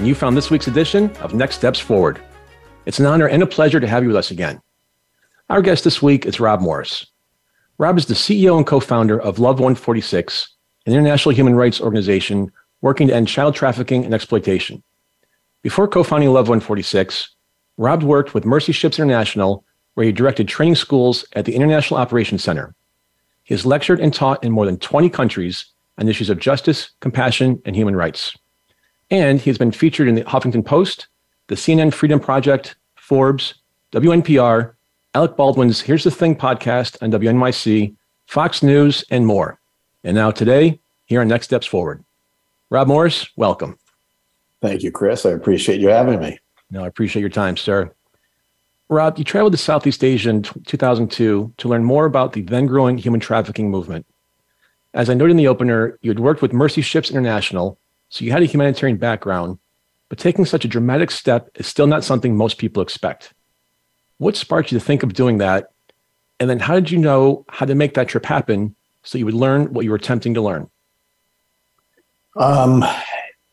and you found this week's edition of Next Steps Forward. It's an honor and a pleasure to have you with us again. Our guest this week is Rob Morris. Rob is the CEO and co founder of Love 146, an international human rights organization working to end child trafficking and exploitation. Before co founding Love 146, Rob worked with Mercy Ships International, where he directed training schools at the International Operations Center. He has lectured and taught in more than 20 countries on issues of justice, compassion, and human rights. And he has been featured in the Huffington Post, the CNN Freedom Project, Forbes, WNPR, Alec Baldwin's Here's the Thing podcast on WNYC, Fox News, and more. And now today, here on Next Steps Forward. Rob Morris, welcome. Thank you, Chris. I appreciate you having me. No, I appreciate your time, sir. Rob, you traveled to Southeast Asia in 2002 to learn more about the then growing human trafficking movement. As I noted in the opener, you had worked with Mercy Ships International so you had a humanitarian background, but taking such a dramatic step is still not something most people expect. What sparked you to think of doing that? And then how did you know how to make that trip happen so you would learn what you were attempting to learn? Um,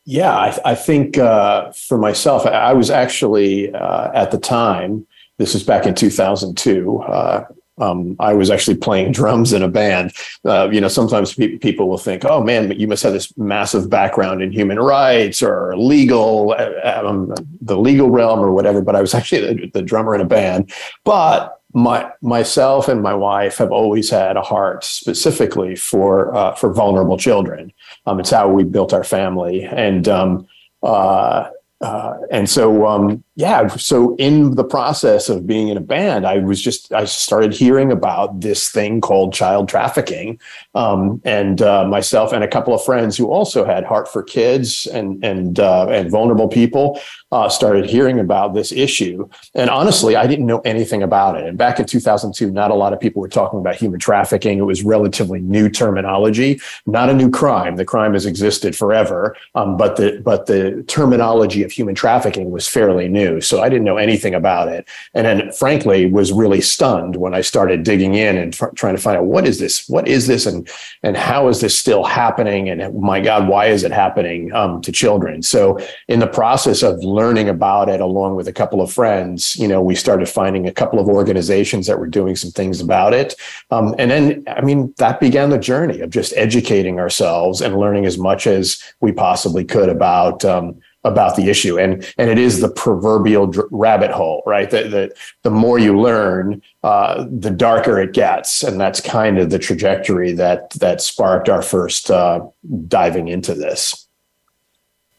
yeah, I, I think uh, for myself, I was actually uh, at the time, this was back in 2002, uh, um, I was actually playing drums in a band. Uh, you know, sometimes pe- people will think, "Oh man, you must have this massive background in human rights or legal, uh, um, the legal realm or whatever." But I was actually the, the drummer in a band. But my myself and my wife have always had a heart specifically for uh, for vulnerable children. Um, it's how we built our family, and um, uh, uh, and so um, yeah so in the process of being in a band i was just i started hearing about this thing called child trafficking um, and uh, myself and a couple of friends who also had heart for kids and and uh, and vulnerable people uh, started hearing about this issue. And honestly i didn't know anything about it. And back in 2002 not a lot of people were talking about human trafficking. It was relatively new terminology not a new crime. The crime has existed forever um, but the but the terminology of human trafficking was fairly new so I didn't know anything about it. And then, frankly, was really stunned when I started digging in and tr- trying to find out what is this? What is this? And and how is this still happening? And my God, why is it happening um, to children? So in the process of learning about it, along with a couple of friends, you know, we started finding a couple of organizations that were doing some things about it. Um, and then, I mean, that began the journey of just educating ourselves and learning as much as we possibly could about um, about the issue. And and it is the proverbial dr- rabbit hole right? That the, the more you learn uh, the darker it gets. And that's kind of the trajectory that that sparked our first uh, diving into this.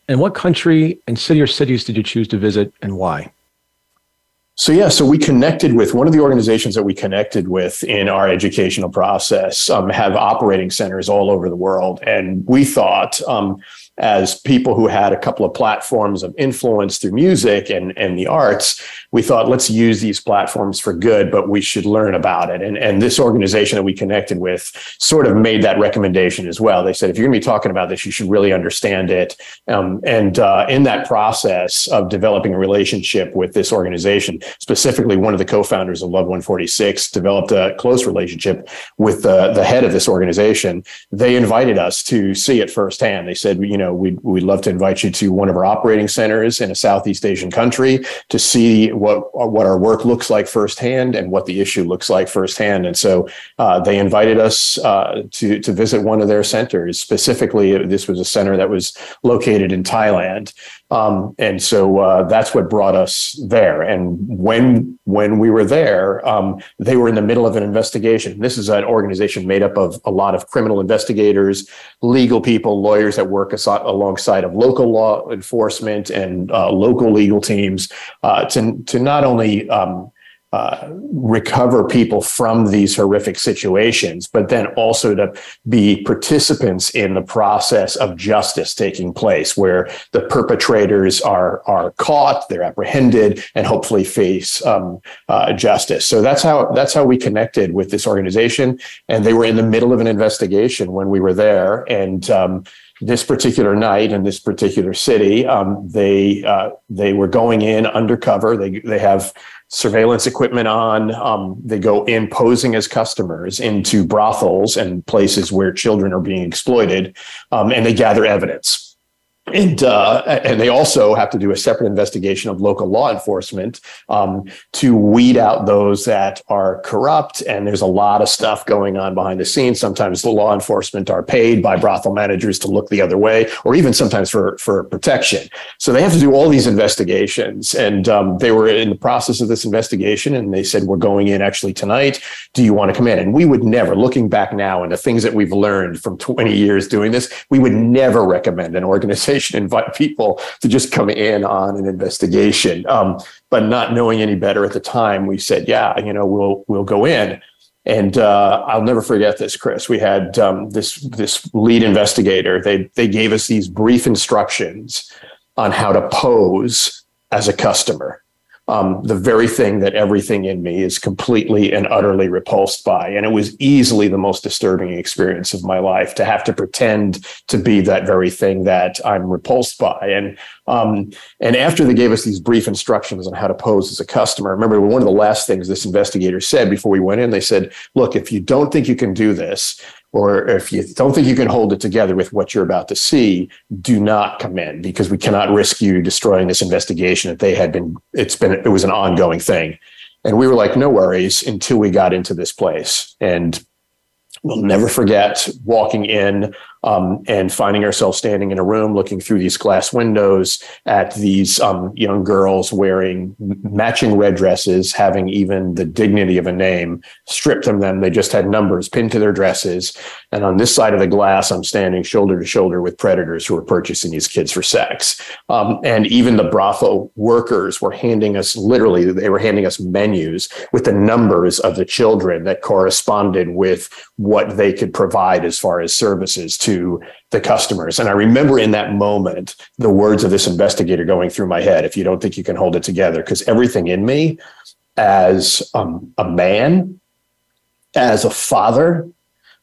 And what country and city or cities did you choose to visit and why? So yeah, so we connected with one of the organizations that we connected with in our educational process. Um, have operating centers all over the world, and we thought um, as people who had a couple of platforms of influence through music and, and the arts, we thought, let's use these platforms for good, but we should learn about it. And, and this organization that we connected with sort of made that recommendation as well. They said, if you're going to be talking about this, you should really understand it. Um, and uh, in that process of developing a relationship with this organization, specifically one of the co-founders of Love 146 developed a close relationship with the, the head of this organization. They invited us to see it firsthand. They said, you know, we'd, we'd love to invite you to one of our operating centers in a Southeast Asian country to see what, what our work looks like firsthand and what the issue looks like firsthand. And so uh, they invited us uh, to, to visit one of their centers. Specifically, this was a center that was located in Thailand. Um, and so uh, that's what brought us there. And when when we were there, um, they were in the middle of an investigation. This is an organization made up of a lot of criminal investigators, legal people, lawyers that work aside, alongside of local law enforcement and uh, local legal teams uh, to to not only um, uh, recover people from these horrific situations, but then also to be participants in the process of justice taking place, where the perpetrators are are caught, they're apprehended, and hopefully face um, uh, justice. So that's how that's how we connected with this organization, and they were in the middle of an investigation when we were there, and. Um, this particular night in this particular city, um, they uh, they were going in undercover. They they have surveillance equipment on. Um, they go in posing as customers into brothels and places where children are being exploited, um, and they gather evidence and uh, and they also have to do a separate investigation of local law enforcement um, to weed out those that are corrupt. And there's a lot of stuff going on behind the scenes. Sometimes the law enforcement are paid by brothel managers to look the other way, or even sometimes for for protection. So they have to do all these investigations. And um, they were in the process of this investigation, and they said, "We're going in actually tonight. Do you want to come in?" And we would never, looking back now, and the things that we've learned from 20 years doing this, we would never recommend an organization investigation, invite people to just come in on an investigation. Um, but not knowing any better at the time, we said, yeah, you know, we'll we'll go in. And uh, I'll never forget this, Chris. We had um, this this lead investigator. They they gave us these brief instructions on how to pose as a customer um, the very thing that everything in me is completely and utterly repulsed by. And it was easily the most disturbing experience of my life to have to pretend to be that very thing that I'm repulsed by. And um, and after they gave us these brief instructions on how to pose as a customer, remember one of the last things this investigator said before we went in, they said, look, if you don't think you can do this, or if you don't think you can hold it together with what you're about to see, do not come in because we cannot risk you destroying this investigation that they had been, it's been, it was an ongoing thing. And we were like, no worries until we got into this place. And we'll never forget walking in um, and finding ourselves standing in a room looking through these glass windows at these um, young girls wearing matching red dresses, having even the dignity of a name stripped from them. They just had numbers pinned to their dresses. And on this side of the glass, I'm standing shoulder to shoulder with predators who are purchasing these kids for sex. Um, and even the brothel workers were handing us literally, they were handing us menus with the numbers of the children that corresponded with what they could provide as far as services to the customers. And I remember in that moment the words of this investigator going through my head if you don't think you can hold it together, because everything in me as um, a man, as a father,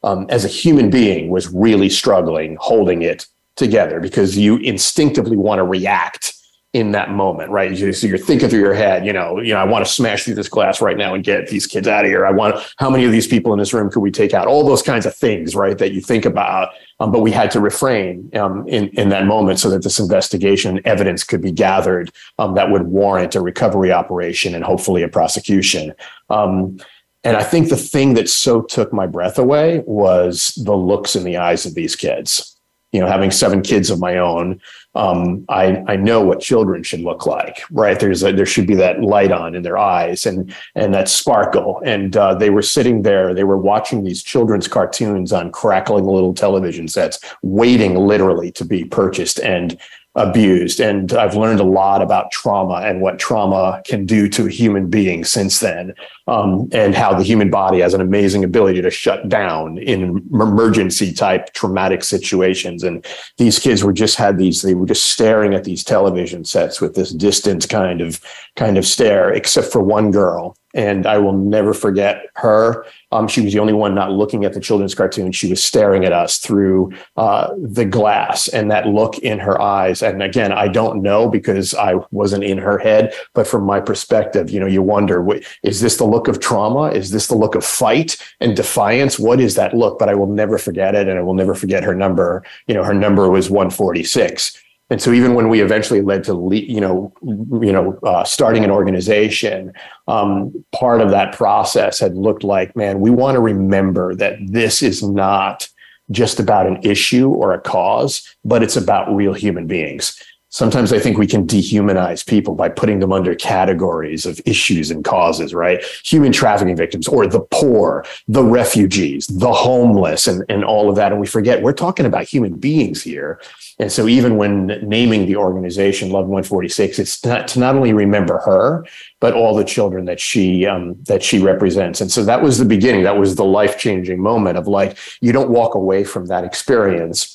um, as a human being was really struggling holding it together because you instinctively want to react in that moment, right? So you're thinking through your head, you know, you know, I want to smash through this glass right now and get these kids out of here. I want how many of these people in this room could we take out? All those kinds of things, right? That you think about. Um, but we had to refrain um, in in that moment so that this investigation evidence could be gathered um, that would warrant a recovery operation and hopefully a prosecution. Um, and I think the thing that so took my breath away was the looks in the eyes of these kids you know, having seven kids of my own, um, I I know what children should look like, right? There's a, there should be that light on in their eyes and and that sparkle. And uh, they were sitting there, they were watching these children's cartoons on crackling little television sets, waiting literally to be purchased and abused. And I've learned a lot about trauma and what trauma can do to a human being since then, um, and how the human body has an amazing ability to shut down in emergency type traumatic situations. And these kids were just had these, they were just staring at these television sets with this distant kind of kind of stare, except for one girl and I will never forget her. Um, she was the only one not looking at the children's cartoon. She was staring at us through uh, the glass and that look in her eyes. And again, I don't know because I wasn't in her head, but from my perspective, you know, you wonder, is this the look of trauma? Is this the look of fight and defiance? What is that look? But I will never forget it. And I will never forget her number. You know, her number was 146 and so even when we eventually led to you know you know uh, starting an organization um, part of that process had looked like man we want to remember that this is not just about an issue or a cause but it's about real human beings sometimes I think we can dehumanize people by putting them under categories of issues and causes, right? Human trafficking victims or the poor, the refugees, the homeless, and, and all of that. And we forget we're talking about human beings here. And so even when naming the organization Love 146, it's not to not only remember her, but all the children that she um, that she represents. And so that was the beginning. That was the life-changing moment of like, you don't walk away from that experience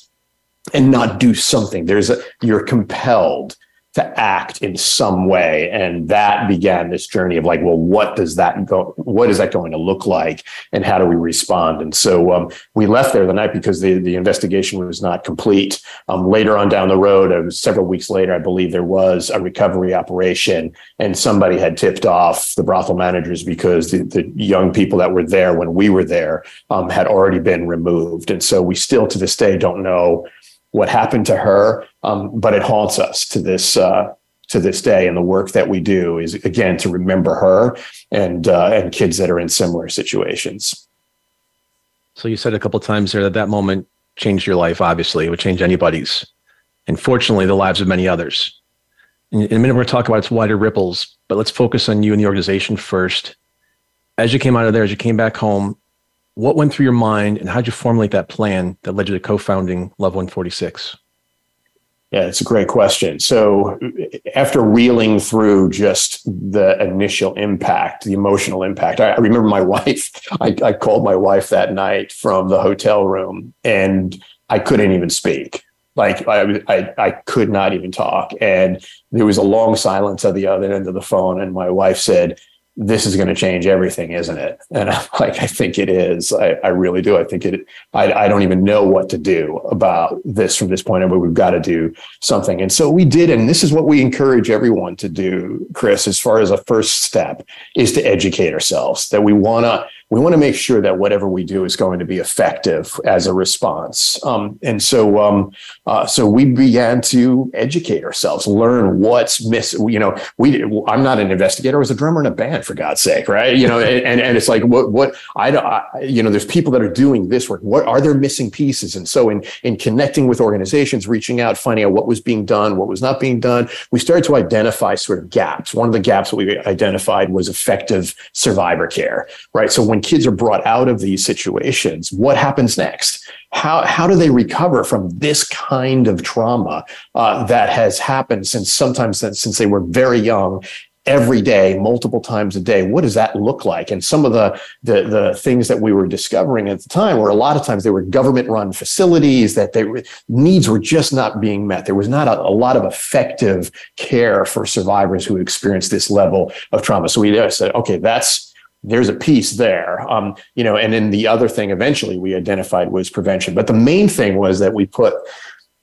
and not do something. There's a you're compelled to act in some way. And that began this journey of like, well, what does that go, what is that going to look like? And how do we respond? And so um, we left there the night because the, the investigation was not complete. Um, later on down the road, several weeks later, I believe there was a recovery operation and somebody had tipped off the brothel managers because the, the young people that were there when we were there um, had already been removed. And so we still to this day don't know what happened to her, um, but it haunts us to this uh, to this day. And the work that we do is again to remember her and uh, and kids that are in similar situations. So you said a couple times there that that moment changed your life. Obviously, it would change anybody's, and fortunately, the lives of many others. In, in a minute, we're going to talk about its wider ripples, but let's focus on you and the organization first. As you came out of there, as you came back home, what went through your mind and how did you formulate that plan that led you to co-founding Love 146? Yeah, it's a great question. So after reeling through just the initial impact, the emotional impact, I, I remember my wife, I, I, called my wife that night from the hotel room and I couldn't even speak. Like I, I, I could not even talk. And there was a long silence at the other end of the phone. And my wife said, this is going to change everything, isn't it? And I'm like, I think it is. I, I really do. I think it, I, I don't even know what to do about this from this point on, but we've got to do something. And so we did. And this is what we encourage everyone to do, Chris, as far as a first step is to educate ourselves that we want to, we want to make sure that whatever we do is going to be effective as a response. Um, and so, um, uh, so we began to educate ourselves, learn what's missing. You know, we I'm not an investigator; I was a drummer in a band, for God's sake, right? You know, and and it's like what what I, I you know, there's people that are doing this work. What are there missing pieces? And so, in in connecting with organizations, reaching out, finding out what was being done, what was not being done, we started to identify sort of gaps. One of the gaps that we identified was effective survivor care, right? So when kids are brought out of these situations, what happens next? How, how do they recover from this kind of trauma uh, that has happened since sometimes since, they were very young every day, multiple times a day. What does that look like? And some of the, the, the things that we were discovering at the time were a lot of times they were government run facilities that they needs were just not being met. There was not a, a lot of effective care for survivors who experienced this level of trauma. So we said, okay, that's there's a piece there. Um, you know and then the other thing eventually we identified was prevention. But the main thing was that we put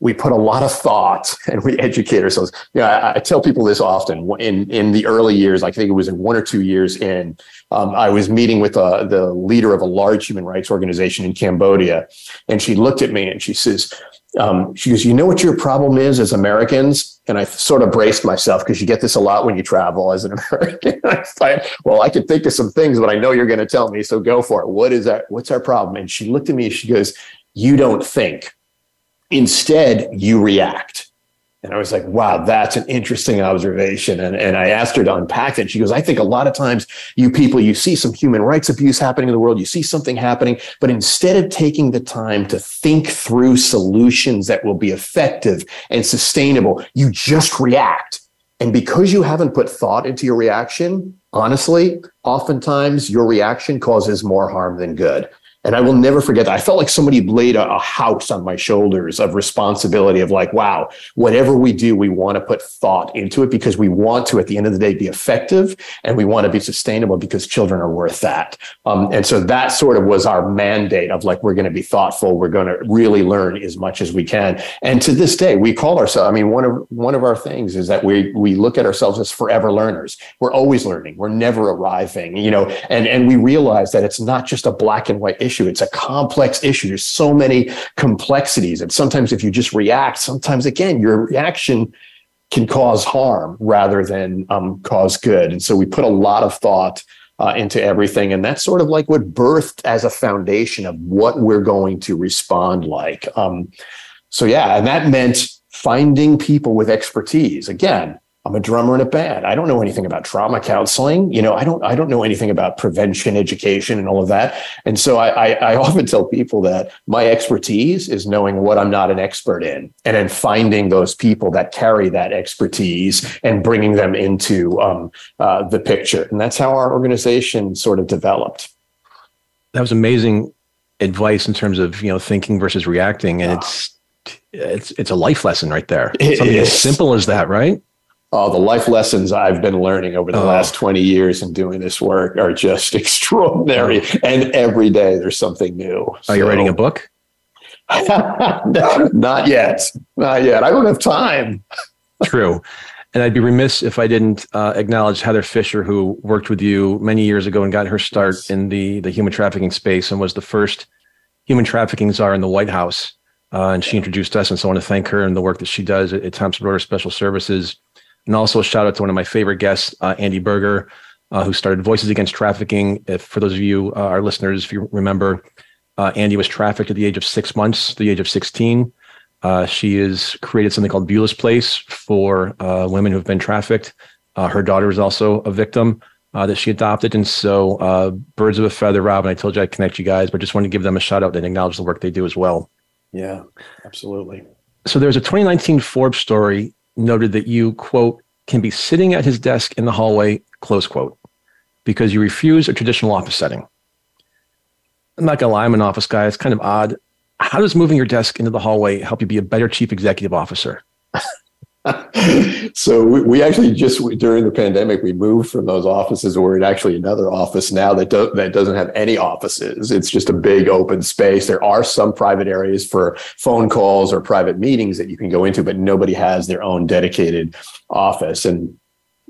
we put a lot of thought and we educate ourselves. You know I, I tell people this often. In in the early years i think it was in one or two years in um, i was meeting with uh, the leader of a large human rights organization in cambodia. And she looked at me and she says um, she goes, You know what your problem is as Americans? And I sort of braced myself because you get this a lot when you travel as an American. I thought, well, I could think of some things, but I know you're going to tell me. So go for it. What is that? What's our problem? And she looked at me and she goes, You don't think. Instead, you react. And I was like, wow, that's an interesting observation. And, and I asked her to unpack that. She goes, I think a lot of times you people, you see some human rights abuse happening in the world, you see something happening, but instead of taking the time to think through solutions that will be effective and sustainable, you just react. And because you haven't put thought into your reaction, honestly, oftentimes your reaction causes more harm than good. And I will never forget that. I felt like somebody laid a, a, house on my shoulders of responsibility of like, wow, whatever we do, we want to put thought into it because we want to, at the end of the day, be effective and we want to be sustainable because children are worth that. Um, and so that sort of was our mandate of like, we're going to be thoughtful. We're going to really learn as much as we can. And to this day, we call ourselves, I mean, one of, one of our things is that we, we look at ourselves as forever learners. We're always learning. We're never arriving, you know, and, and we realize that it's not just a black and white issue issue. It's a complex issue. There's so many complexities. And sometimes if you just react, sometimes again, your reaction can cause harm rather than um, cause good. And so we put a lot of thought uh, into everything. And that's sort of like what birthed as a foundation of what we're going to respond like. Um, so, yeah, and that meant finding people with expertise. Again, I'm a drummer in a band. I don't know anything about trauma counseling. You know, I don't I don't know anything about prevention education and all of that. And so I, I, I often tell people that my expertise is knowing what I'm not an expert in, and then finding those people that carry that expertise and bringing them into um, uh, the picture. And that's how our organization sort of developed. That was amazing advice in terms of you know thinking versus reacting, and it's it's it's a life lesson right there. It Something is. as simple as that, right? Oh, the life lessons I've been learning over the oh. last 20 years in doing this work are just extraordinary. Oh. And every day there's something new. Are so, you writing a book? not yet. Not yet. I don't have time. True. And I'd be remiss if I didn't uh, acknowledge Heather Fischer, who worked with you many years ago and got her start in the, the human trafficking space and was the first human trafficking czar in the White House. Uh, and she introduced us. And so I want to thank her and the work that she does at, at Thomson Reuters Special Services. And also a shout out to one of my favorite guests, uh, Andi Buerger, uh, who started Voices Against Trafficking. If for those of you, uh, our listeners, if you remember, uh, Andi was trafficked at the age of six months, the age of 16. Uh, she has created something called Beulah's Place for uh, women who have been trafficked. her daughter is also a victim that she adopted. And so, birds of a feather, Rob, and I told you I'd connect you guys, but just wanted to give them a shout out and acknowledge the work they do as well. Yeah, absolutely. So there's a 2019 Forbes story noted that you, quote, can be sitting at his desk in the hallway, close quote, because you refuse a traditional office setting. I'm not gonna lie, I'm an office guy. It's kind of odd. How does moving your desk into the hallway help you be a better chief executive officer? so we, we, actually just during the pandemic we moved from those offices. We're in actually another office now that do, that doesn't have any offices. It's just a big open space. There are some private areas for phone calls or private meetings that you can go into, but nobody has their own dedicated office. And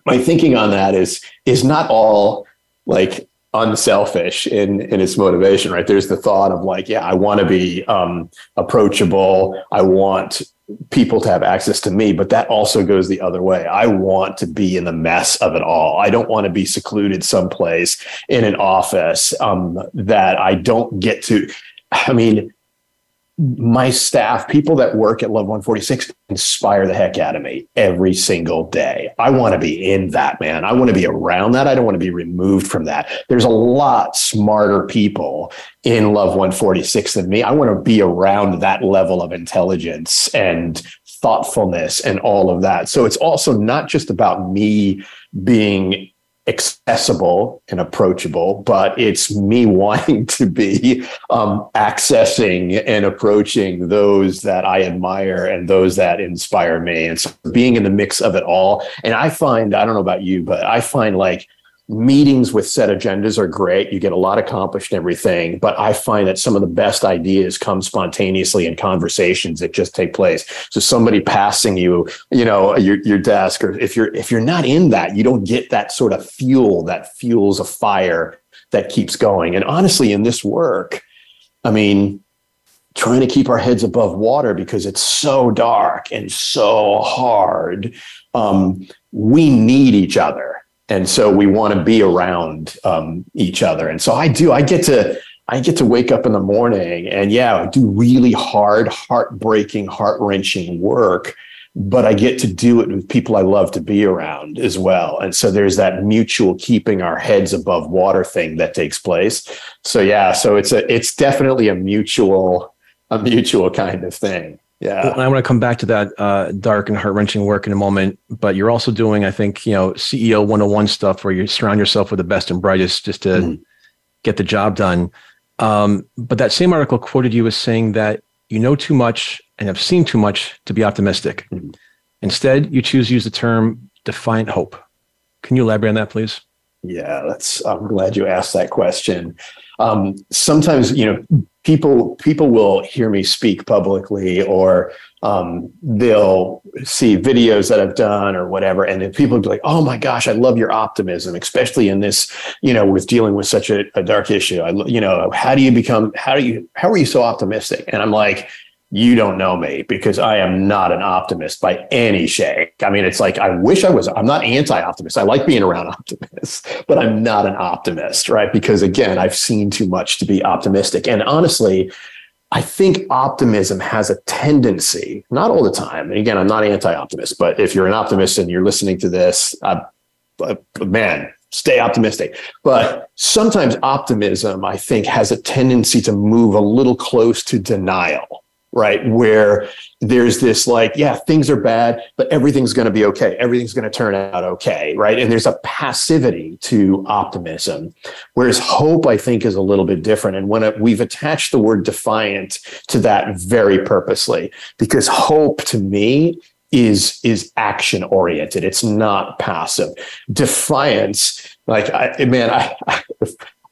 my thinking on that is is not all like unselfish in in its motivation right there's the thought of like yeah i want to be um approachable i want people to have access to me, but that also goes the other way. I want to be in the mess of it all. I don't want to be secluded someplace in an office um, that I don't get to. I mean, my staff, people that work at Love 146, inspire the heck out of me every single day. I want to be in that, man. I want to be around that. I don't want to be removed from that. There's a lot smarter people in Love 146 than me. I want to be around that level of intelligence and thoughtfulness and all of that. So it's also not just about me being accessible and approachable, but it's me wanting to be um, accessing and approaching those that I admire and those that inspire me. And so being in the mix of it all. And I find, I don't know about you, but I find like meetings with set agendas are great. You get a lot accomplished and everything, but I find that some of the best ideas come spontaneously in conversations that just take place. So somebody passing you, you know, your, your desk, or if you're if you're not in that, you don't get that sort of fuel that fuels a fire that keeps going. And honestly, in this work, I mean, trying to keep our heads above water because it's so dark and so hard. Um, we need each other and so we want to be around um, each other. And so i do i get to i get to wake up in the morning and yeah I do really hard heartbreaking heart-wrenching work but i get to do it with people i love to be around as well. And so there's that mutual keeping our heads above water thing that takes place. So yeah so it's a it's definitely a mutual a mutual kind of thing yeah. And I want to come back to that uh, dark and heart wrenching work in a moment. But you're also doing, I think, you know, CEO 101 stuff where you surround yourself with the best and brightest just to mm. get the job done. Um, but that same article quoted you as saying that you know too much and have seen too much to be optimistic. Mm. Instead, you choose to use the term defiant hope. Can you elaborate on that, please? Yeah, that's. I'm glad you asked that question. Um, sometimes, you know, people people will hear me speak publicly or um, they'll see videos that I've done or whatever, and then people will be like, "Oh my gosh, I love your optimism, especially in this, you know, with dealing with such a, a dark issue. I, you know, how do you become? How do you? How are you so optimistic?" And I'm like, you don't know me because I am not an optimist by any shake. I mean, it's like I wish I was. I'm not anti-optimist. I like being around optimists, but I'm not an optimist, right? Because again, I've seen too much to be optimistic. And honestly, I think optimism has a tendency, not all the time. And again, I'm not anti-optimist, but if you're an optimist and you're listening to this, man, stay optimistic. But sometimes optimism, I think, has a tendency to move a little close to denial right? Where there's this like, yeah, things are bad, but everything's going to be okay. Everything's going to turn out okay, right? And there's a passivity to optimism, whereas hope, I think, is a little bit different. And when it, we've attached the word defiant to that very purposely, because hope to me is is action oriented. It's not passive. Defiance, like I, man, I, I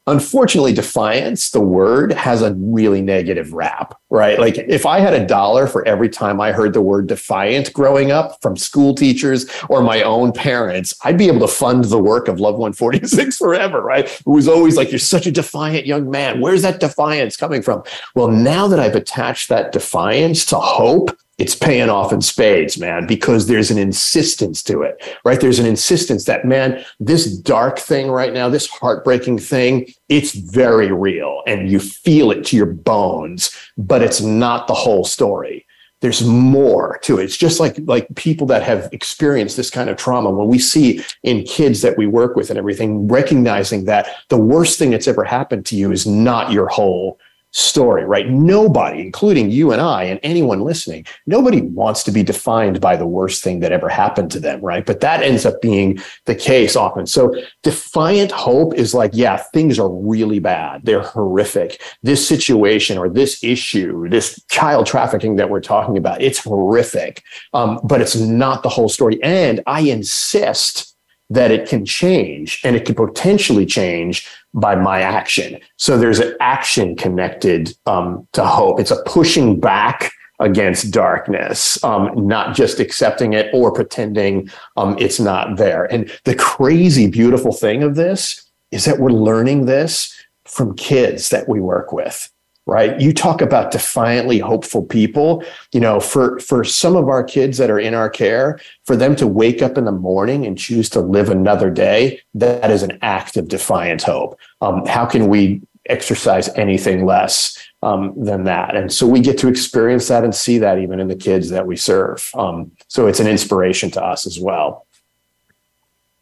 unfortunately defiance the word has a really negative rap right? Like if i had a dollar for every time i heard the word defiant growing up from school teachers or my own parents i'd be able to fund the work of love 146 forever right? It was always like you're such a defiant young man. Where's that defiance coming from? Well now that i've attached that defiance to hope it's paying off in spades, man, because there's an insistence to it, right? There's an insistence that, man, this dark thing right now, this heartbreaking thing, it's very real and you feel it to your bones, but it's not the whole story. There's more to it. It's just like, like people that have experienced this kind of trauma. When we see in kids that we work with and everything, recognizing that the worst thing that's ever happened to you is not your whole story, right? Nobody, including you and I and anyone listening, nobody wants to be defined by the worst thing that ever happened to them, right? But that ends up being the case often. So defiant hope is like, yeah, things are really bad. They're horrific. This situation or this issue, this child trafficking that we're talking about, it's horrific. Um, but it's not the whole story. And I insist that it can change and it could potentially change by my action. So there's an action connected um, to hope. It's a pushing back against darkness, um, not just accepting it or pretending um, it's not there. And the crazy, beautiful thing of this is that we're learning this from kids that we work with right? You talk about defiantly hopeful people. You know for for some of our kids that are in our care for them to wake up in the morning and choose to live another day that is an act of defiant hope. Um, how can we exercise anything less um, than that? And so we get to experience that and see that even in the kids that we serve. Um, so it's an inspiration to us as well.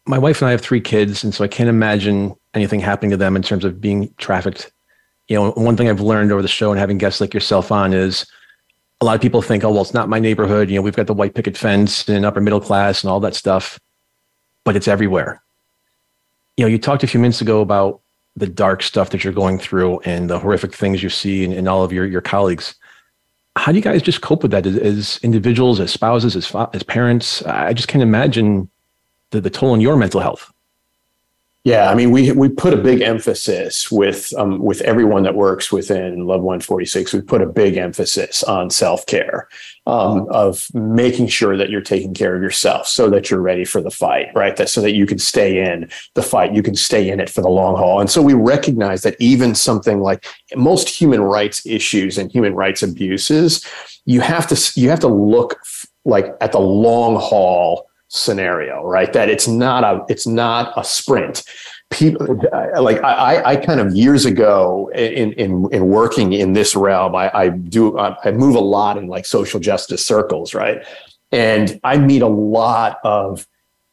My wife and i have three kids and so i can't imagine anything happening to them in terms of being trafficked you know, one thing I've learned over the show and having guests like yourself on is a lot of people think, oh, well, it's not my neighborhood. You know, we've got the white picket fence and upper middle class and all that stuff, but it's everywhere. You know, you talked a few minutes ago about the dark stuff that you're going through and the horrific things you see in, in all of your, your colleagues. How do you guys just cope with that as, as individuals, as spouses, as, as parents? I just can't imagine the, the toll on your mental health. Yeah, I mean, we we put a big emphasis with um, with everyone that works within Love 146. We put a big emphasis on self care, um, of making sure that you're taking care of yourself, so that you're ready for the fight, right? That so that you can stay in the fight, you can stay in it for the long haul. And so we recognize that even something like most human rights issues and human rights abuses, you have to you have to look like at the long haul scenario, right? That it's not a it's not a sprint. People like I, I kind of years ago in in in working in this realm, I, I do I move a lot in like social justice circles, right? And I meet a lot of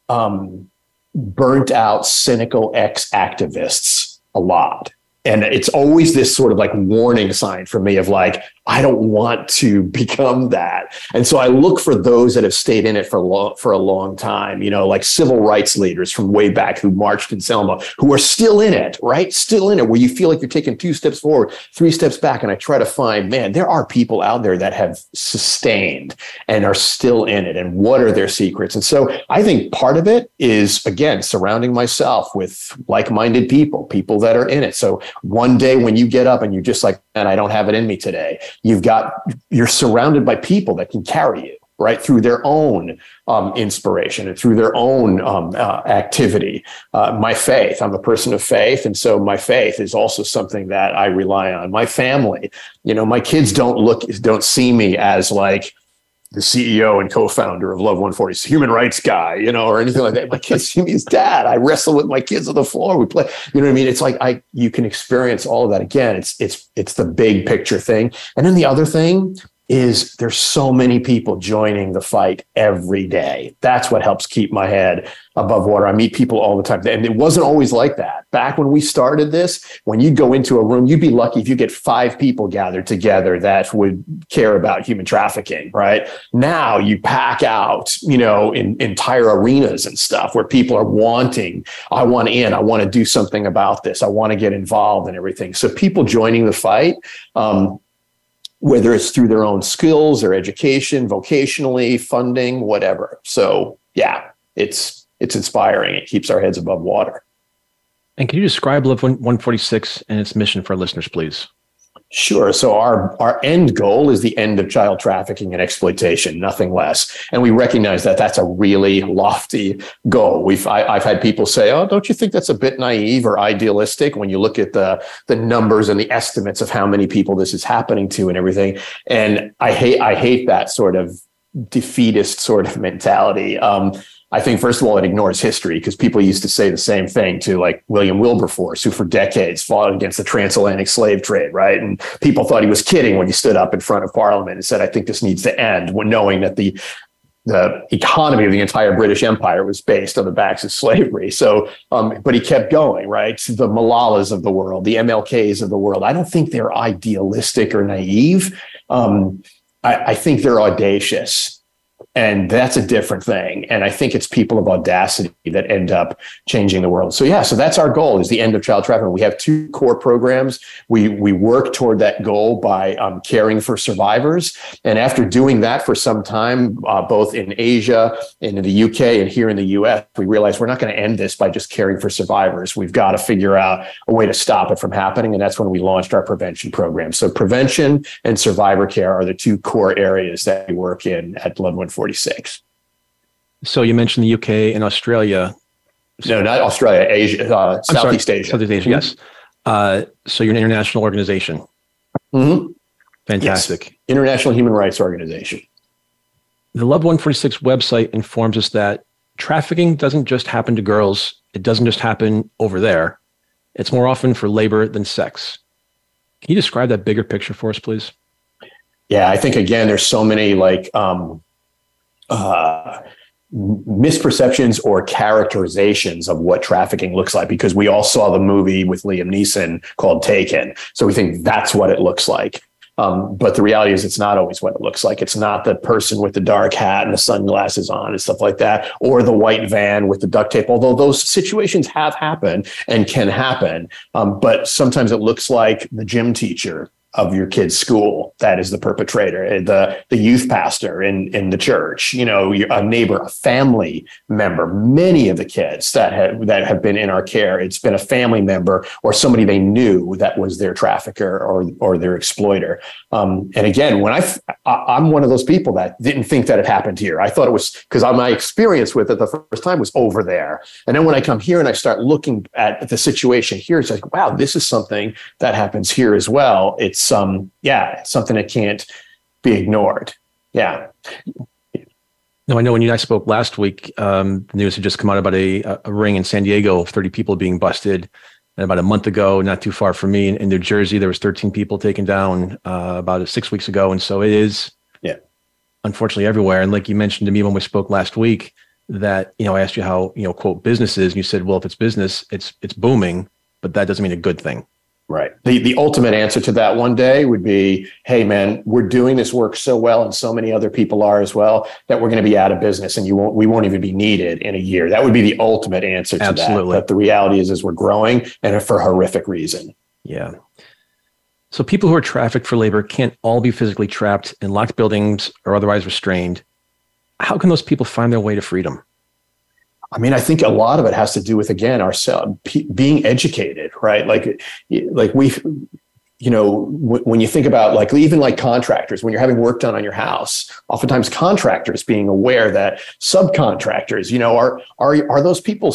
um, burnt out, cynical ex activists a lot. And it's always this sort of like warning sign for me of like, I don't want to become that. And so I look for those that have stayed in it for long, for a long time, you know, like civil rights leaders from way back who marched in Selma, who are still in it, right? Still in it, where you feel like you're taking two steps forward, three steps back. And I try to find, man, there are people out there that have sustained and are still in it. And what are their secrets? And so I think part of it is, again, surrounding myself with like minded people, people that are in it. So one day when you get up and you're just like, man, I don't have it in me today. You've got, you're surrounded by people that can carry you right through their own um, inspiration and through their own um, uh, activity. Uh, my faith i'm a person of faith and so my faith is also something that i rely on. My family you know my kids don't look don't see me as like the CEO and co-founder of Love 140, human rights guy, you know, or anything like that. My kids see me as dad. I wrestle with my kids on the floor. We play, you know what I mean? It's like I you can experience all of that again. It's it's it's the big picture thing. And then the other thing is there's so many people joining the fight every day. That's what helps keep my head above water. I meet people all the time. And it wasn't always like that. Back when we started this, when you'd go into a room, you'd be lucky if you get five people gathered together that would care about human trafficking, right? Now you pack out, you know, in entire arenas and stuff where people are wanting, I want in, I want to do something about this. I want to get involved and everything. So people joining the fight, um, whether it's through their own skills or education, vocationally, funding, whatever. So yeah, it's it's inspiring. It keeps our heads above water. And can you describe Love 146 and its mission for our listeners, please? Sure. So our our end goal is the end of child trafficking and exploitation, nothing less. And we recognize that that's a really lofty goal. We've I, have had people say, "Oh, don't you think that's a bit naive or idealistic?" When you look at the the numbers and the estimates of how many people this is happening to and everything. And I hate I hate that sort of defeatist sort of mentality. Um, I think, first of all, it ignores history because people used to say the same thing to like William Wilberforce, who for decades fought against the transatlantic slave trade, right? And people thought he was kidding when he stood up in front of Parliament and said, I think this needs to end, when knowing that the the economy of the entire British Empire was based on the backs of slavery. So, um, but he kept going, right? The Malalas of the world, the MLKs of the world. I don't think they're idealistic or naive. Um, I, I think they're audacious and that's a different thing. And i think it's people of audacity that end up changing the world. So yeah so that's our goal is the end of child trafficking. We have two core programs. We we work toward that goal by um, caring for survivors. And after doing that for some time uh, both in asia and in the uk and here in the us we realized we're not going to end this by just caring for survivors. We've got to figure out a way to stop it from happening. And that's when we launched our prevention program. So prevention and survivor care are the two core areas that we work in at Love 146. So you mentioned the UK and Australia. No, not Australia, Asia, uh, Southeast sorry, Asia. Southeast Asia, mm-hmm. yes. Uh, so you're an international organization. Mm-hmm. Fantastic. Yes. International Human Rights Organization. The Love 146 website informs us that trafficking doesn't just happen to girls. It doesn't just happen over there. It's more often for labor than sex. Can you describe that bigger picture for us, please? Yeah, I think again, there's so many like um, uh, misperceptions or characterizations of what trafficking looks like because we all saw the movie with Liam Neeson called Taken, so we think that's what it looks like. Um, but the reality is, it's not always what it looks like. It's not the person with the dark hat and the sunglasses on and stuff like that, or the white van with the duct tape. Although those situations have happened and can happen, um, but sometimes it looks like the gym teacher of your kid's school that is the perpetrator eh, the the youth pastor in in the church you know a neighbor a family member many of the kids that have that have been in our care. It's been a family member or somebody they knew that was their trafficker or or their exploiter. Um, and again when I, i'm one of those people that didn't think that it happened here. I thought it was because my experience with it the first time was over there. And then when i come here and i start looking at the situation here it's like wow this is something that happens here as well. It's it's um yeah it's something that can't be ignored yeah no, I know when you and I spoke last week, um, the news had just come out about a, a ring in San Diego of 30 people being busted. And about a month ago, not too far from me in, in New Jersey, there was 13 people taken down uh, about six weeks ago. And so it is, yeah, unfortunately everywhere. And like you mentioned to me when we spoke last week, that you know I asked you how you know quote business is, and you said, well, if it's business, it's it's booming, but that doesn't mean a good thing. Right. The the ultimate answer to that one day would be, hey man, we're doing this work so well and so many other people are as well that we're going to be out of business and you won't we won't even be needed in a year. That would be the ultimate answer to Absolutely. that. But the reality is is we're growing and for horrific reason. Yeah. So people who are trafficked for labor can't all be physically trapped in locked buildings or otherwise restrained. How can those people find their way to freedom? I mean, I think a lot of it has to do with again ourselves being educated, right? Like, like we, you know, w- when you think about like even like contractors, when you're having work done on your house, oftentimes contractors being aware that subcontractors, you know, are are are those people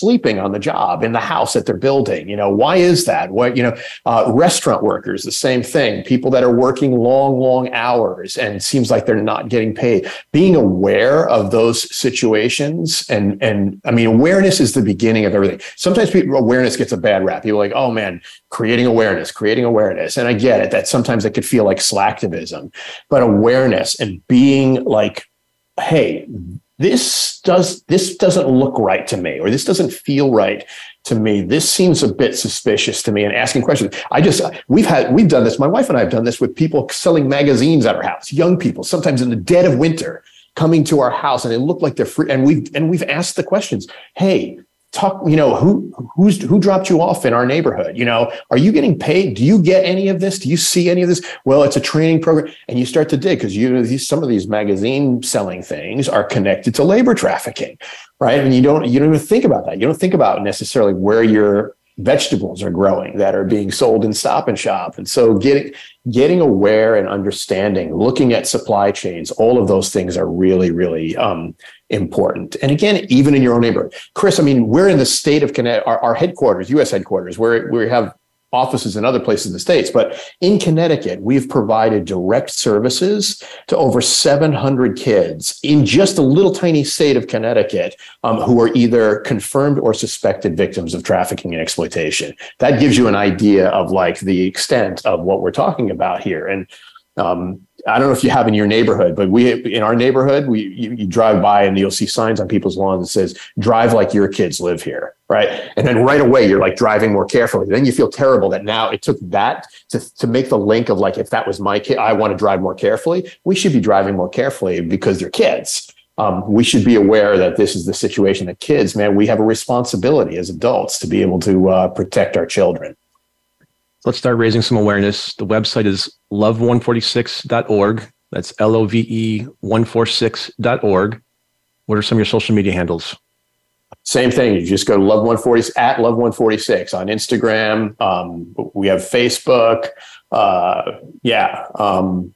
sleeping on the job in the house that they're building. You know, why is that? What, you know, uh, restaurant workers, the same thing. People that are working long, long hours and seems like they're not getting paid. Being aware of those situations and, and I mean, awareness is the beginning of everything. Sometimes people, awareness gets a bad rap. People like, oh man, creating awareness, creating awareness. And I get it that sometimes it could feel like slacktivism, but awareness and being like, hey, this does this doesn't look right to me or this doesn't feel right to me. This seems a bit suspicious to me and asking questions. I just we've had we've done this my wife and i have done this with people selling magazines at our house young people sometimes in the dead of winter coming to our house and they look like they're free and we've and we've asked the questions. Hey talk you know who who's who dropped you off in our neighborhood? You know are you getting paid? Do you get any of this? Do you see any of this? Well it's a training program. And you start to dig because you know these some of these magazine selling things are connected to labor trafficking right? And you don't you don't even think about that. You don't think about necessarily where your vegetables are growing that are being sold in stop and shop and so getting getting aware and understanding looking at supply chains all of those things are really really um, important. And again, even in your own neighborhood. Chris, I mean, we're in the state of Connecticut, our, our headquarters, US headquarters, where we have offices in other places in the states. But in Connecticut, we've provided direct services to over 700 kids in just a little tiny state of Connecticut um, who are either confirmed or suspected victims of trafficking and exploitation. That gives you an idea of like the extent of what we're talking about here. And um, I don't know if you have in your neighborhood, but we in our neighborhood, we you, you, drive by and you'll see signs on people's lawns that says "Drive like your kids live here," right? And then right away you're like driving more carefully. Then you feel terrible that now it took that to to make the link of like if that was my kid, I want to drive more carefully. We should be driving more carefully because they're kids. Um, we should be aware that this is the situation that kids, man, we have a responsibility as adults to be able to uh, protect our children let's start raising some awareness. The website is love146.org. That's L O V E 146.org. What are some of your social media handles? Same thing. You just go to love 146 at love 146 on Instagram. Um, we have Facebook. Uh, yeah. Um,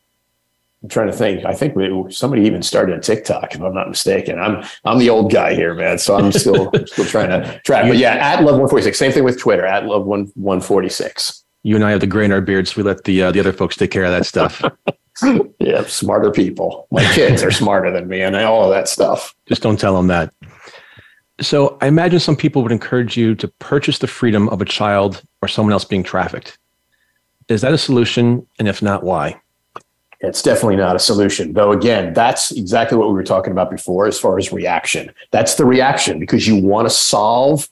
I'm trying to think. I think we, somebody even started a TikTok, if I'm not mistaken. I'm I'm the old guy here, man. So I'm still still trying to track. But yeah, at love 146. Same thing with Twitter at love 146 you and I have the gray in our beards. We let the uh, the other folks take care of that stuff. yeah, smarter people. My kids are smarter than me, and all of that stuff. Just don't tell them that. So I imagine some people would encourage you to purchase the freedom of a child or someone else being trafficked. Is that a solution? And if not, why? It's definitely not a solution. Though, again, that's exactly what we were talking about before as far as reaction. That's the reaction because you want to solve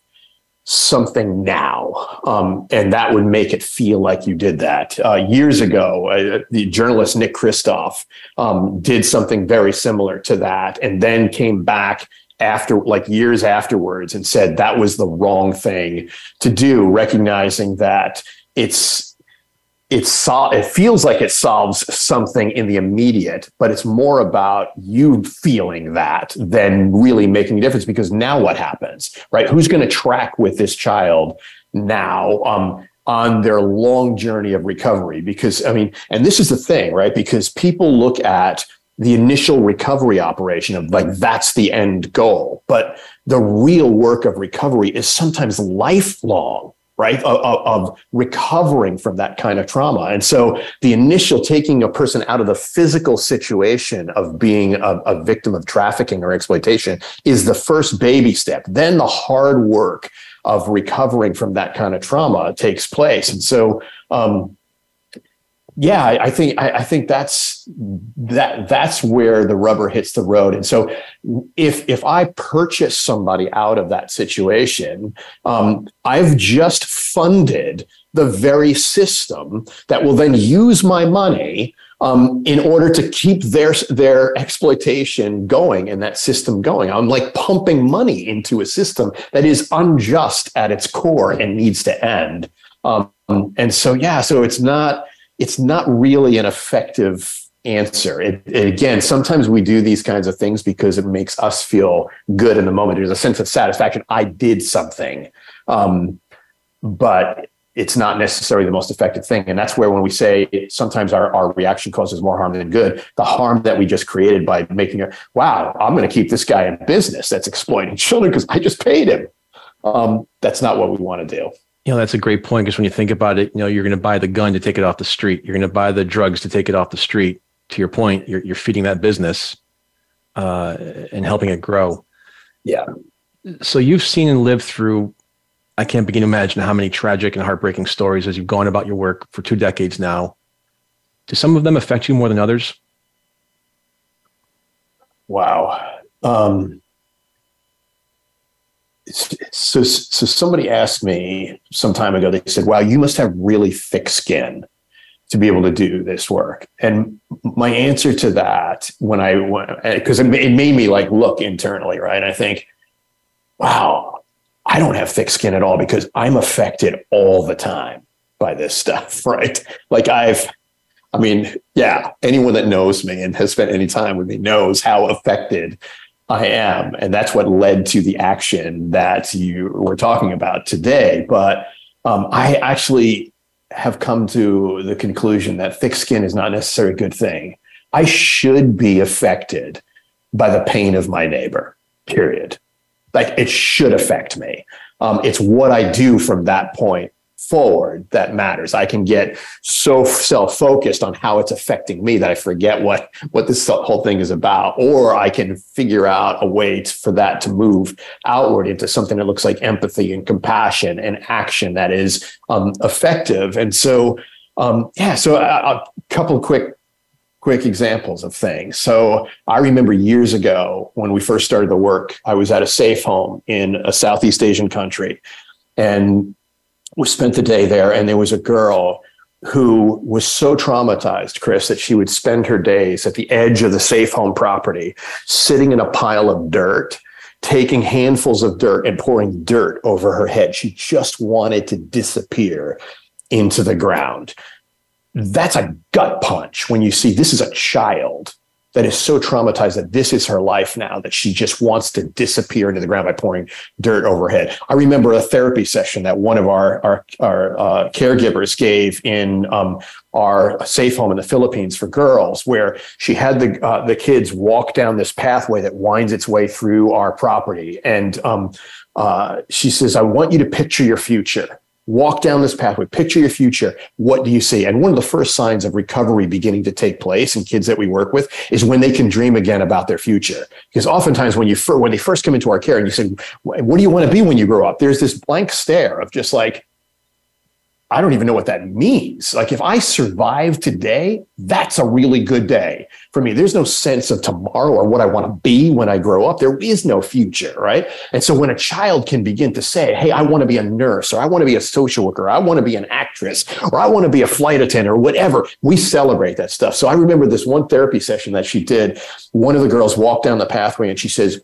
something now. Um, and that would make it feel like you did that. Uh, years ago, uh, the journalist Nick Kristof um, did something very similar to that and then came back after like years afterwards and said that was the wrong thing to do recognizing that it's it sol- it feels like it solves something in the immediate, but it's more about you feeling that than really making a difference. Because now what happens, right? Who's going to track with this child now? Um, on their long journey of recovery because i mean and this is the thing right because people look at the initial recovery operation of like that's the end goal but the real work of recovery is sometimes lifelong right of, of, recovering from that kind of trauma. And so the initial taking a person out of the physical situation of being a, a, victim of trafficking or exploitation is the first baby step. Then the hard work of recovering from that kind of trauma takes place. And so um, yeah, I, I think I, I, think that's that that's where the rubber hits the road. And so, if if I purchase somebody out of that situation, um, I've just funded the very system that will then use my money um, in order to keep their their exploitation going and that system going. I'm like pumping money into a system that is unjust at its core and needs to end. Um, and so, yeah, so it's not it's not really an effective answer. It, it, again, sometimes we do these kinds of things because it makes us feel good in the moment. There's a sense of satisfaction. I did something. Um, but it's not necessarily the most effective thing. And that's where when we say sometimes our, our reaction causes more harm than good, the harm that we just created by making a, wow, I'm going to keep this guy in business that's exploiting children because I just paid him um, that's not what we want to do. You know, that's a great point because when you think about it, you know, you're going to buy the gun to take it off the street. You're going to buy the drugs to take it off the street. To your point, you're, you're feeding that business uh, and helping it grow. Yeah. So you've seen and lived through, I can't begin to imagine how many tragic and heartbreaking stories as you've gone about your work for two decades now. Do some of them affect you more than others? Wow. Um, so, so somebody asked me some time ago, they said, wow, you must have really thick skin to be able to do this work. And my answer to that when I went, because eh, it, it made me like look internally, right? I think, wow, I don't have thick skin at all because I'm affected all the time by this stuff, right? Like I've, I mean, yeah, anyone that knows me and has spent any time with me knows how affected I am. And that's what led to the action that you were talking about today. But um, I actually have come to the conclusion that thick skin is not necessarily a good thing. I should be affected by the pain of my neighbor, period. Like it should affect me. Um, it's what I do from that point forward that matters. I can get so self-focused on how it's affecting me that I forget what what this whole thing is about, or I can figure out a way to, for that to move outward into something that looks like empathy and compassion and action that is um, effective. And so, um, yeah. So a, a couple quick quick examples of things. So I remember years ago when we first started the work, I was at a safe home in a Southeast Asian country. And we spent the day there, and there was a girl who was so traumatized, Chris, that she would spend her days at the edge of the safe home property, sitting in a pile of dirt, taking handfuls of dirt and pouring dirt over her head. She just wanted to disappear into the ground. That's a gut punch when you see this is a child that is so traumatized that this is her life now that she just wants to disappear into the ground by pouring dirt overhead. I remember a therapy session that one of our our, our uh, caregivers gave in um, our safe home in the Philippines for girls, where she had the uh, the kids walk down this pathway that winds its way through our property, and um, uh, she says, "I want you to picture your future." Walk down this pathway, picture your future. What do you see? And one of the first signs of recovery beginning to take place in kids that we work with is when they can dream again about their future. Because oftentimes when you when they first come into our care and you say, "What do you want to be when you grow up?" There's this blank stare of just like, I don't even know what that means. Like if I survive today, that's a really good day for me. There's no sense of tomorrow or what I want to be when I grow up. There is no future, right? And so when a child can begin to say, Hey, I want to be a nurse or I want to be a social worker, or I want to be an actress or I want to be a flight attendant or whatever, we celebrate that stuff. So I remember this one therapy session that she did. One of the girls walked down the pathway and she says,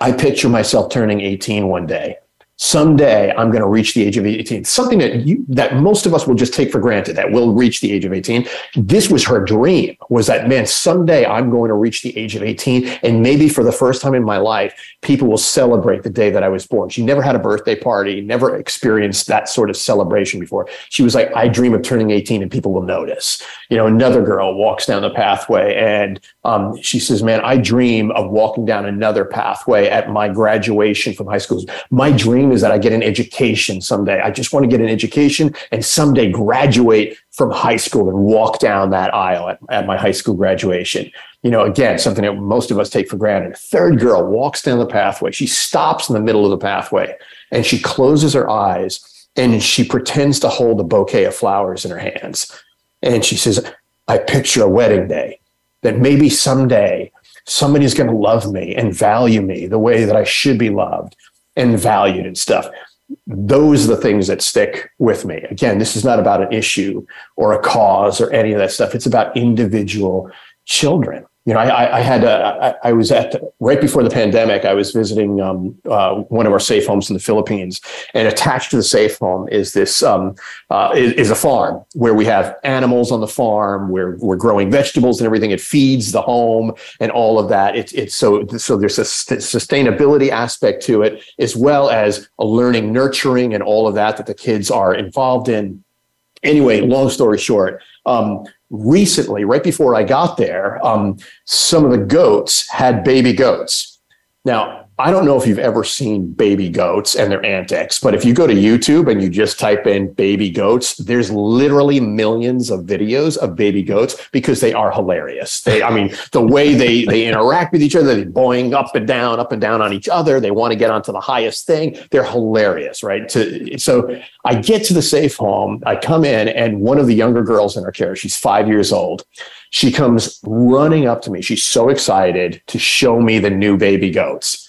I picture myself turning 18 one day someday I'm going to reach the age of 18. Something that you, that most of us will just take for granted that we'll reach the age of 18. This was her dream was that, man, someday I'm going to reach the age of 18. And maybe for the first time in my life, people will celebrate the day that I was born. She never had a birthday party, never experienced that sort of celebration before. She was like, I dream of turning 18 and people will notice. You know, another girl walks down the pathway and um, she says, man, I dream of walking down another pathway at my graduation from high school. My dream dream is that I get an education someday. I just want to get an education and someday graduate from high school and walk down that aisle at, at my high school graduation. You know, again, something that most of us take for granted. A third girl walks down the pathway. She stops in the middle of the pathway and she closes her eyes and she pretends to hold a bouquet of flowers in her hands. And she says, I picture a wedding day that maybe someday somebody's going to love me and value me the way that I should be loved and valued and stuff. Those are the things that stick with me. Again, this is not about an issue or a cause or any of that stuff. It's about individual children you know, I, I had a, I, was at right before the pandemic. I was visiting um, uh, one of our safe homes in the Philippines, and attached to the safe home is this um, uh, is, is, a farm where we have animals on the farm. Where we're growing vegetables and everything. It feeds the home and all of that. It's it's so so there's a sustainability aspect to it as well as a learning, nurturing, and all of that that the kids are involved in. Anyway, long story short. Um, recently, right before I got there, um, some of the goats had baby goats. Now, I don't know if you've ever seen baby goats and their antics, but if you go to YouTube and you just type in baby goats, there's literally millions of videos of baby goats because they are hilarious. They, I mean, the way they they interact with each other, they boing up and down, up and down on each other. They want to get onto the highest thing. They're hilarious, right? To, so I get to the safe home, I come in, and one of the younger girls in our care, she's five years old. She comes running up to me. She's so excited to show me the new baby goats.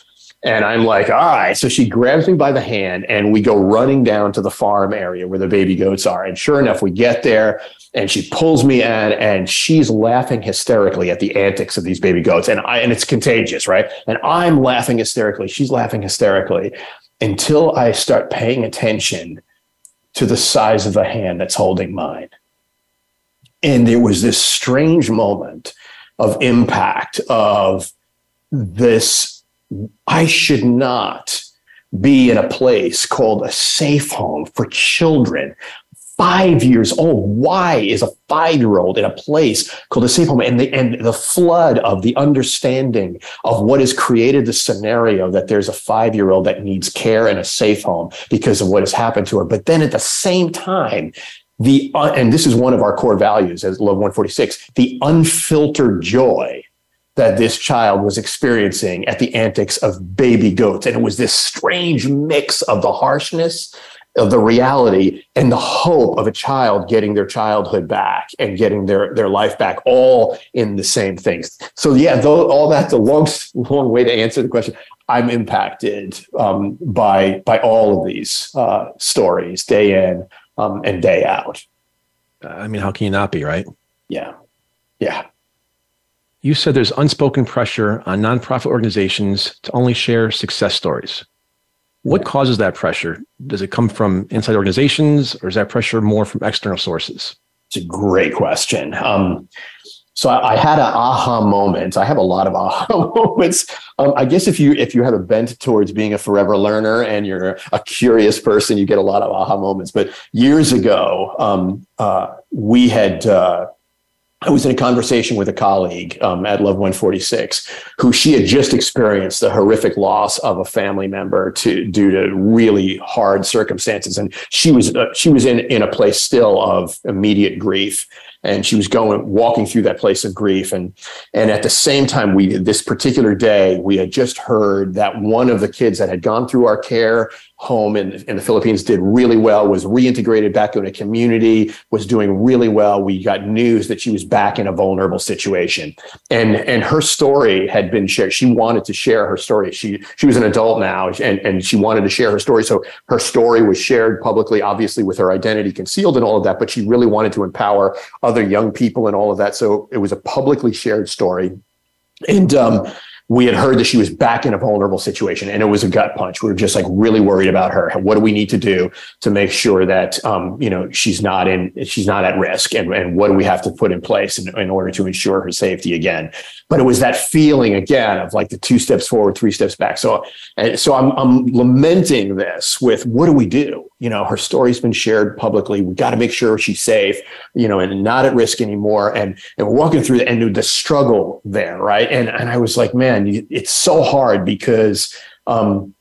And I'm like, all right. So she grabs me by the hand and we go running down to the farm area where the baby goats are. And sure enough, we get there and she pulls me in and she's laughing hysterically at the antics of these baby goats. And I, and it's contagious, right? And I'm laughing hysterically. She's laughing hysterically until I start paying attention to the size of the hand that's holding mine. And there was this strange moment of impact of this I should not be in a place called a safe home for children. Five years old. Why is a five year old in a place called a safe home? And the, and the flood of the understanding of what has created the scenario that there's a five year old that needs care in a safe home because of what has happened to her. But then at the same time, the, uh, and this is one of our core values as Love 146, the unfiltered joy that this child was experiencing at the antics of baby goats. And it was this strange mix of the harshness of the reality and the hope of a child getting their childhood back and getting their, their life back all in the same things. So yeah, though all that's a long, long way to answer the question. I'm impacted um, by, by all of these uh, stories day in um, and day out. I mean, how can you not be right? Yeah. Yeah you said there's unspoken pressure on nonprofit organizations to only share success stories. What causes that pressure? Does it come from inside organizations or is that pressure more from external sources? It's a great question. Um, so I, I, had an aha moment. I have a lot of aha moments. Um, I guess if you if you have a bent towards being a forever learner and you're a curious person, you get a lot of aha moments. But years ago, um, uh, we had uh, I was in a conversation with a colleague um, at Love 146 who she had just experienced the horrific loss of a family member to due to really hard circumstances, and she was uh, she was in in a place still of immediate grief, and she was going walking through that place of grief, and and at the same time, we this particular day we had just heard that one of the kids that had gone through our care home in, in the Philippines did really well, was reintegrated back in a community, was doing really well. We got news that she was back in a vulnerable situation. And, and her story had been shared. She wanted to share her story. She, she was an adult now and, and she wanted to share her story. So her story was shared publicly, obviously with her identity concealed and all of that, but she really wanted to empower other young people and all of that. So it was a publicly shared story. And, um, we had heard that she was back in a vulnerable situation and it was a gut punch. We were just like really worried about her. What do we need to do to make sure that, um, you know, she's not in, she's not at risk and, and what do we have to put in place in, in order to ensure her safety again? But it was that feeling again of like the two steps forward, three steps back. So, and so I'm, I'm lamenting this with what do we do? You know, her story's been shared publicly. We got to make sure she's safe, you know, and not at risk anymore. And, and walking through the, and the struggle there. Right. And, and I was like, man, man, it's so hard because um,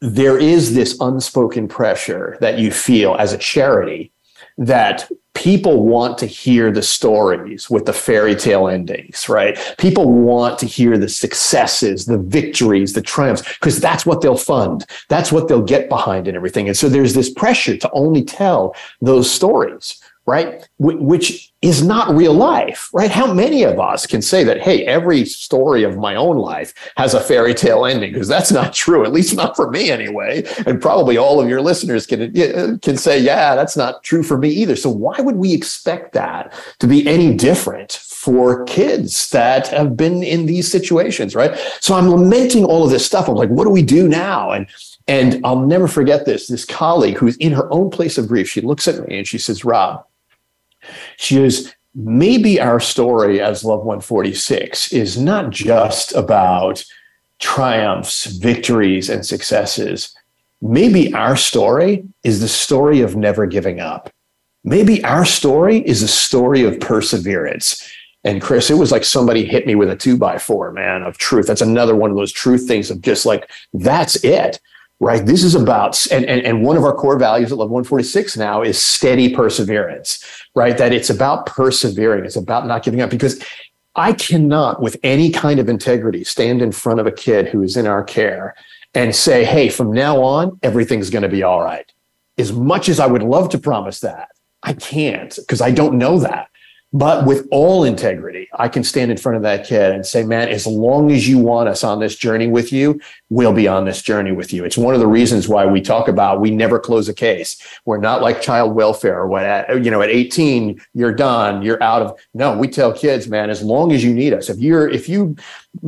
there is this unspoken pressure that you feel as a charity that people want to hear the stories with the fairy tale endings, right? People want to hear the successes, the victories, the triumphs, because that's what they'll fund. That's what they'll get behind and everything. And so there's this pressure to only tell those stories right? which is not real life, right? How many of us can say that, hey, every story of my own life has a fairy tale ending? Because that's not true, at least not for me anyway. And probably all of your listeners can, uh, can say, yeah, that's not true for me either. So why would we expect that to be any different for kids that have been in these situations, right? So I'm lamenting all of this stuff. I'm like, what do we do now? And and I'll never forget this. This colleague who's in her own place of grief, she looks at me and she says, Rob, she goes, maybe our story as Love 146 is not just about triumphs, victories, and successes. Maybe our story is the story of never giving up. Maybe our story is a story of perseverance. And Chris, it was like somebody hit me with a two by four, man, of truth. That's another one of those truth things of just like, that's it right? This is about, and, and, and one of our core values at Love 146 now is steady perseverance, right? That it's about persevering. It's about not giving up because I cannot, with any kind of integrity, stand in front of a kid who is in our care and say, hey, from now on, everything's going to be all right. As much as I would love to promise that, I can't because I don't know that. But with all integrity, I can stand in front of that kid and say, man, as long as you want us on this journey with you, we'll be on this journey with you. It's one of the reasons why we talk about we never close a case. We're not like child welfare. What at, you know, at 18, you're done, you're out of no, we tell kids, man, as long as you need us, if you're if you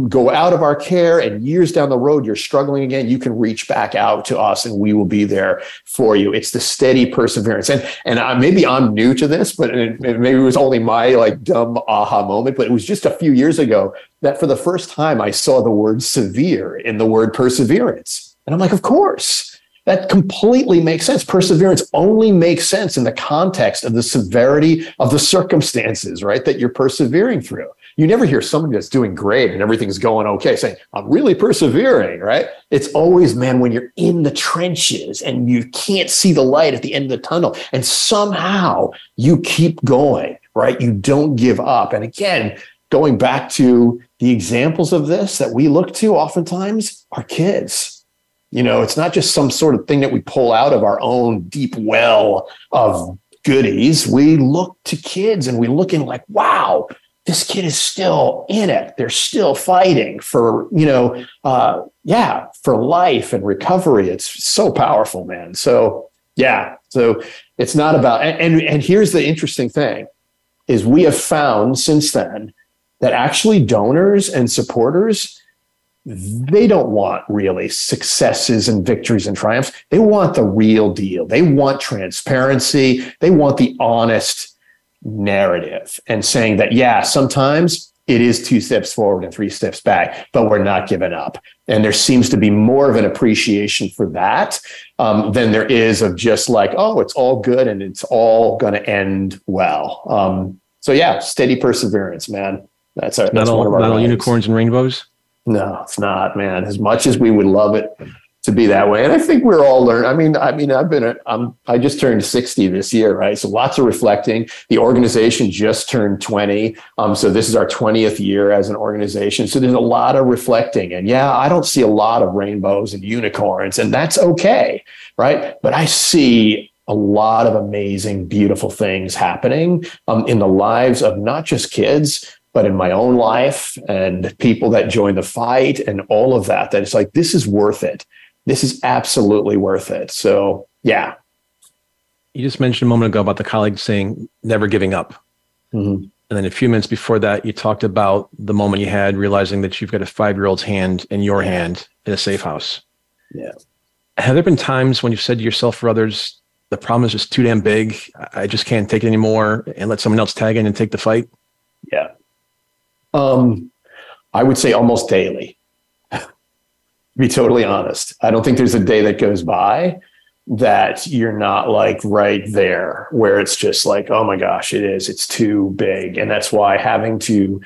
go out of our care and years down the road you're struggling again you can reach back out to us and we will be there for you it's the steady perseverance and and I, maybe i'm new to this but it, maybe it was only my like dumb aha moment but it was just a few years ago that for the first time i saw the word severe in the word perseverance and i'm like of course that completely makes sense. Perseverance only makes sense in the context of the severity of the circumstances, right? That you're persevering through. You never hear somebody that's doing great and everything's going okay saying, I'm really persevering, right? It's always, man, when you're in the trenches and you can't see the light at the end of the tunnel and somehow you keep going, right? You don't give up. And again, going back to the examples of this that we look to oftentimes are kids. You know, it's not just some sort of thing that we pull out of our own deep well of goodies. We look to kids and we look in like, wow, this kid is still in it. They're still fighting for, you know, uh, yeah, for life and recovery. It's so powerful, man. So yeah, so it's not about and, and and here's the interesting thing is we have found since then that actually donors and supporters they don't want really successes and victories and triumphs. They want the real deal. They want transparency. They want the honest narrative and saying that, yeah, sometimes it is two steps forward and three steps back, but we're not giving up. And there seems to be more of an appreciation for that um, than there is of just like, oh, it's all good and it's all going to end well. Um, so yeah, steady perseverance, man. That's our, not that's all, not all unicorns and rainbows. No, it's not, man. As much as we would love it, to be that way. And I think we're all learning. I mean, I mean, I've been, I'm, I just turned 60 this year, right? So lots of reflecting. The organization just turned 20. Um, so this is our 20th year as an organization. So there's a lot of reflecting. And yeah, I don't see a lot of rainbows and unicorns, and that's okay, right? But I see a lot of amazing, beautiful things happening um, in the lives of not just kids, but in my own life and people that join the fight and all of that, that it's like, this is worth it this is absolutely worth it. So, yeah. You just mentioned a moment ago about the colleague saying never giving up. Mm-hmm. And then a few minutes before that, you talked about the moment you had realizing that you've got a five year old's hand in your hand in a safe house. Yeah. Have there been times when you've said to yourself or others, the problem is just too damn big. I just can't take it anymore and let someone else tag in and take the fight? Yeah. Um, I would say almost daily be totally honest. I don't think there's a day that goes by that you're not like right there where it's just like, oh my gosh, it is. It's too big. And that's why having to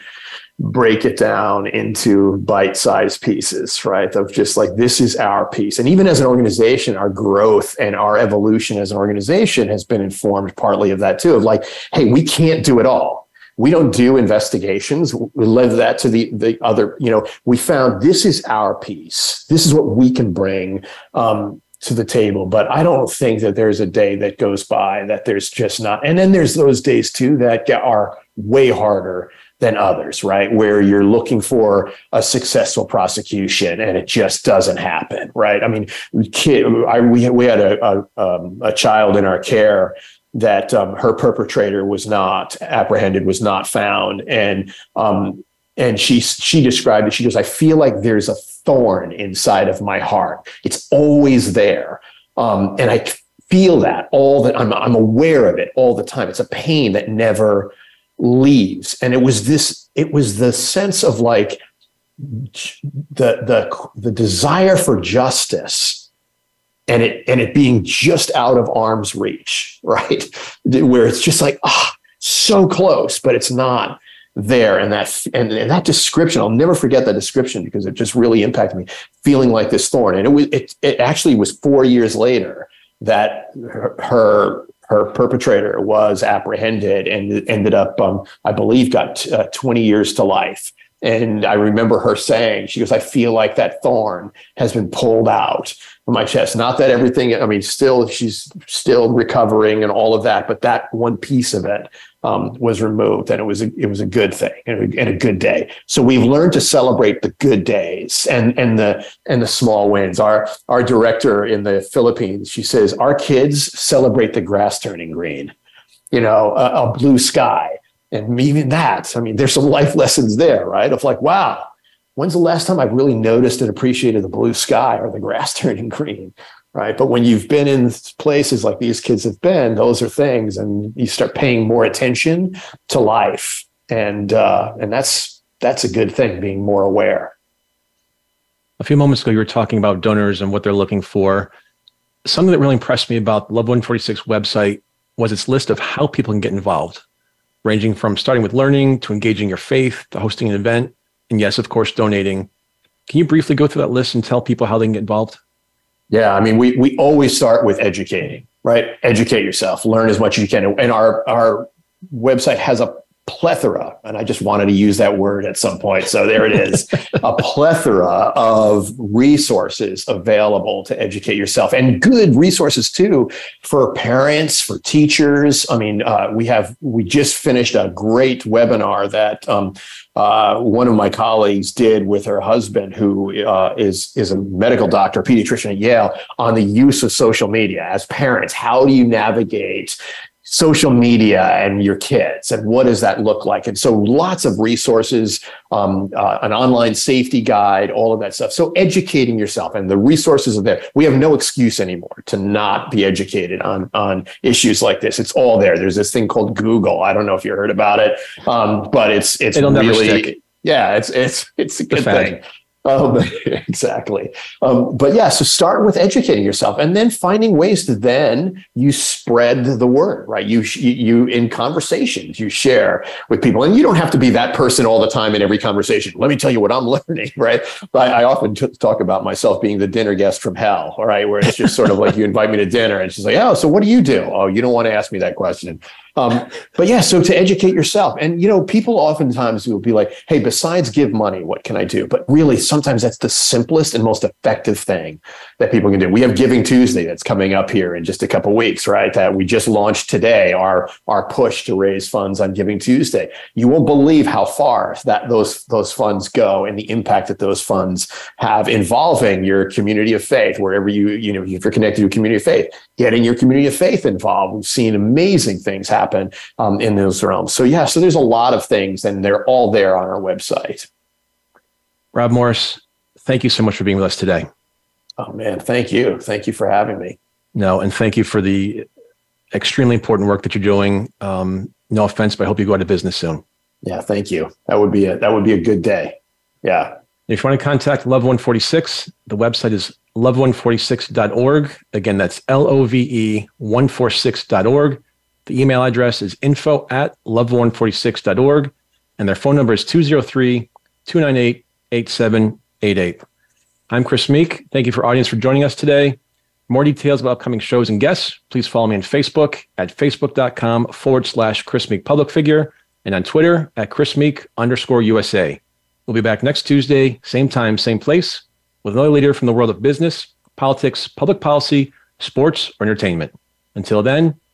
break it down into bite sized pieces, right? Of just like, this is our piece. And even as an organization, our growth and our evolution as an organization has been informed partly of that too, of like, hey, we can't do it all we don't do investigations. We leave that to the the other. You know, we found this is our piece. This is what we can bring um, to the table. But I don't think that there's a day that goes by that there's just not. And then there's those days too that are way harder than others, right? Where you're looking for a successful prosecution and it just doesn't happen, right? I mean, kid, I, we, we had a, a, um, a child in our care that um, her perpetrator was not apprehended, was not found, and um, and she she described it. She goes, "I feel like there's a thorn inside of my heart. It's always there, um, and I feel that all that I'm I'm aware of it all the time. It's a pain that never leaves, and it was this. It was the sense of like the the the desire for justice and it and it being just out of arm's reach, right? Where it's just like, ah, oh, so close, but it's not. there and that and, and, that description i'll never forget that description because it just really impacted me feeling like this thorn and it was it, it actually was four years later that her, her her perpetrator was apprehended and ended up, um, I believe, got uh, 20 years to life. And I remember her saying, she goes, I feel like that thorn has been pulled out my chest. Not that everything, I mean, still, she's still recovering and all of that, but that one piece of it um, was removed, and it was a, it was a good thing and a, good day. So we've learned to celebrate the good days and and the and the small wins. Our our director in the Philippines, she says, our kids celebrate the grass turning green, you know, a, a blue sky, and even that. I mean, there's some life lessons there, right? Of like, wow, when's the last time I've really noticed and appreciated the blue sky or the grass turning green? right? But when you've been in places like these kids have been, those are things, and you start paying more attention to life, and uh, and that's that's a good thing. Being more aware. A few moments ago, you were talking about donors and what they're looking for. Something that really impressed me about the Love 146 website was its list of how people can get involved, ranging from starting with learning to engaging your faith to hosting an event, and yes, of course, donating. Can you briefly go through that list and tell people how they can get involved? Yeah, I mean, we we always start with educating, right? Educate yourself, learn as much as you can, and our our website has a plethora, and I just wanted to use that word at some point. So there it is a plethora of resources available to educate yourself and good resources too for parents, for teachers. I mean, uh, we have, we just finished a great webinar that um, uh, one of my colleagues did with her husband, who uh, is is a medical doctor, pediatrician at Yale, on the use of social media as parents. How do you navigate social media and your kids and what does that look like? And so lots of resources um, uh, an online safety guide all of that stuff. So educating yourself and the resources are there. We have no excuse anymore to not be educated on on issues like this. It's all there. There's this thing called google. I don't know if you heard about it um, but it's it's It'll really yeah it's it's it's a good thing um, exactly. Um, but yeah, so start with educating yourself and then finding ways to then you spread the word, right? You, you, in conversations, you share with people and you don't have to be that person all the time in every conversation. Let me tell you what I'm learning, right? I, I often t- talk about myself being the dinner guest from hell, all right? Where it's just sort of like you invite me to dinner and she's like, oh, so what do you do? Oh, you don't want to ask me that question. Um, but yeah, so to educate yourself. And, you know, people oftentimes will be like, hey, besides give money, what can I do? But really, sometimes that's the simplest and most effective thing that people can do. We have Giving Tuesday that's coming up here in just a couple weeks, right? That we just launched today, our, our push to raise funds on Giving Tuesday. You won't believe how far that those, those funds go and the impact that those funds have involving your community of faith, wherever you, you know, if you're connected to a community of faith, getting your community of faith involved. We've seen amazing things happen happen um, in those realms. So yeah, so there's a lot of things, and they're all there on our website. Rob Morris, thank you so much for being with us today. Oh man, thank you, thank you for having me. No, and thank you for the extremely important work that you're doing. Um, no offense, but I hope you go out of business soon. Yeah, thank you. That would be a that would be a good day. Yeah. If you want to contact Love 146, the website is love146.org. Again, that's L O V E 146.org. The email address is info at love146.org, and their phone number is 203 298 8788. I'm Chris Meek. Thank you for audience for joining us today. For more details about upcoming shows and guests, please follow me on Facebook at facebook.com forward slash Chris Meek public figure and on Twitter at Chris Meek underscore USA. We'll be back next Tuesday, same time, same place, with another leader from the world of business, politics, public policy, sports, or entertainment. Until then,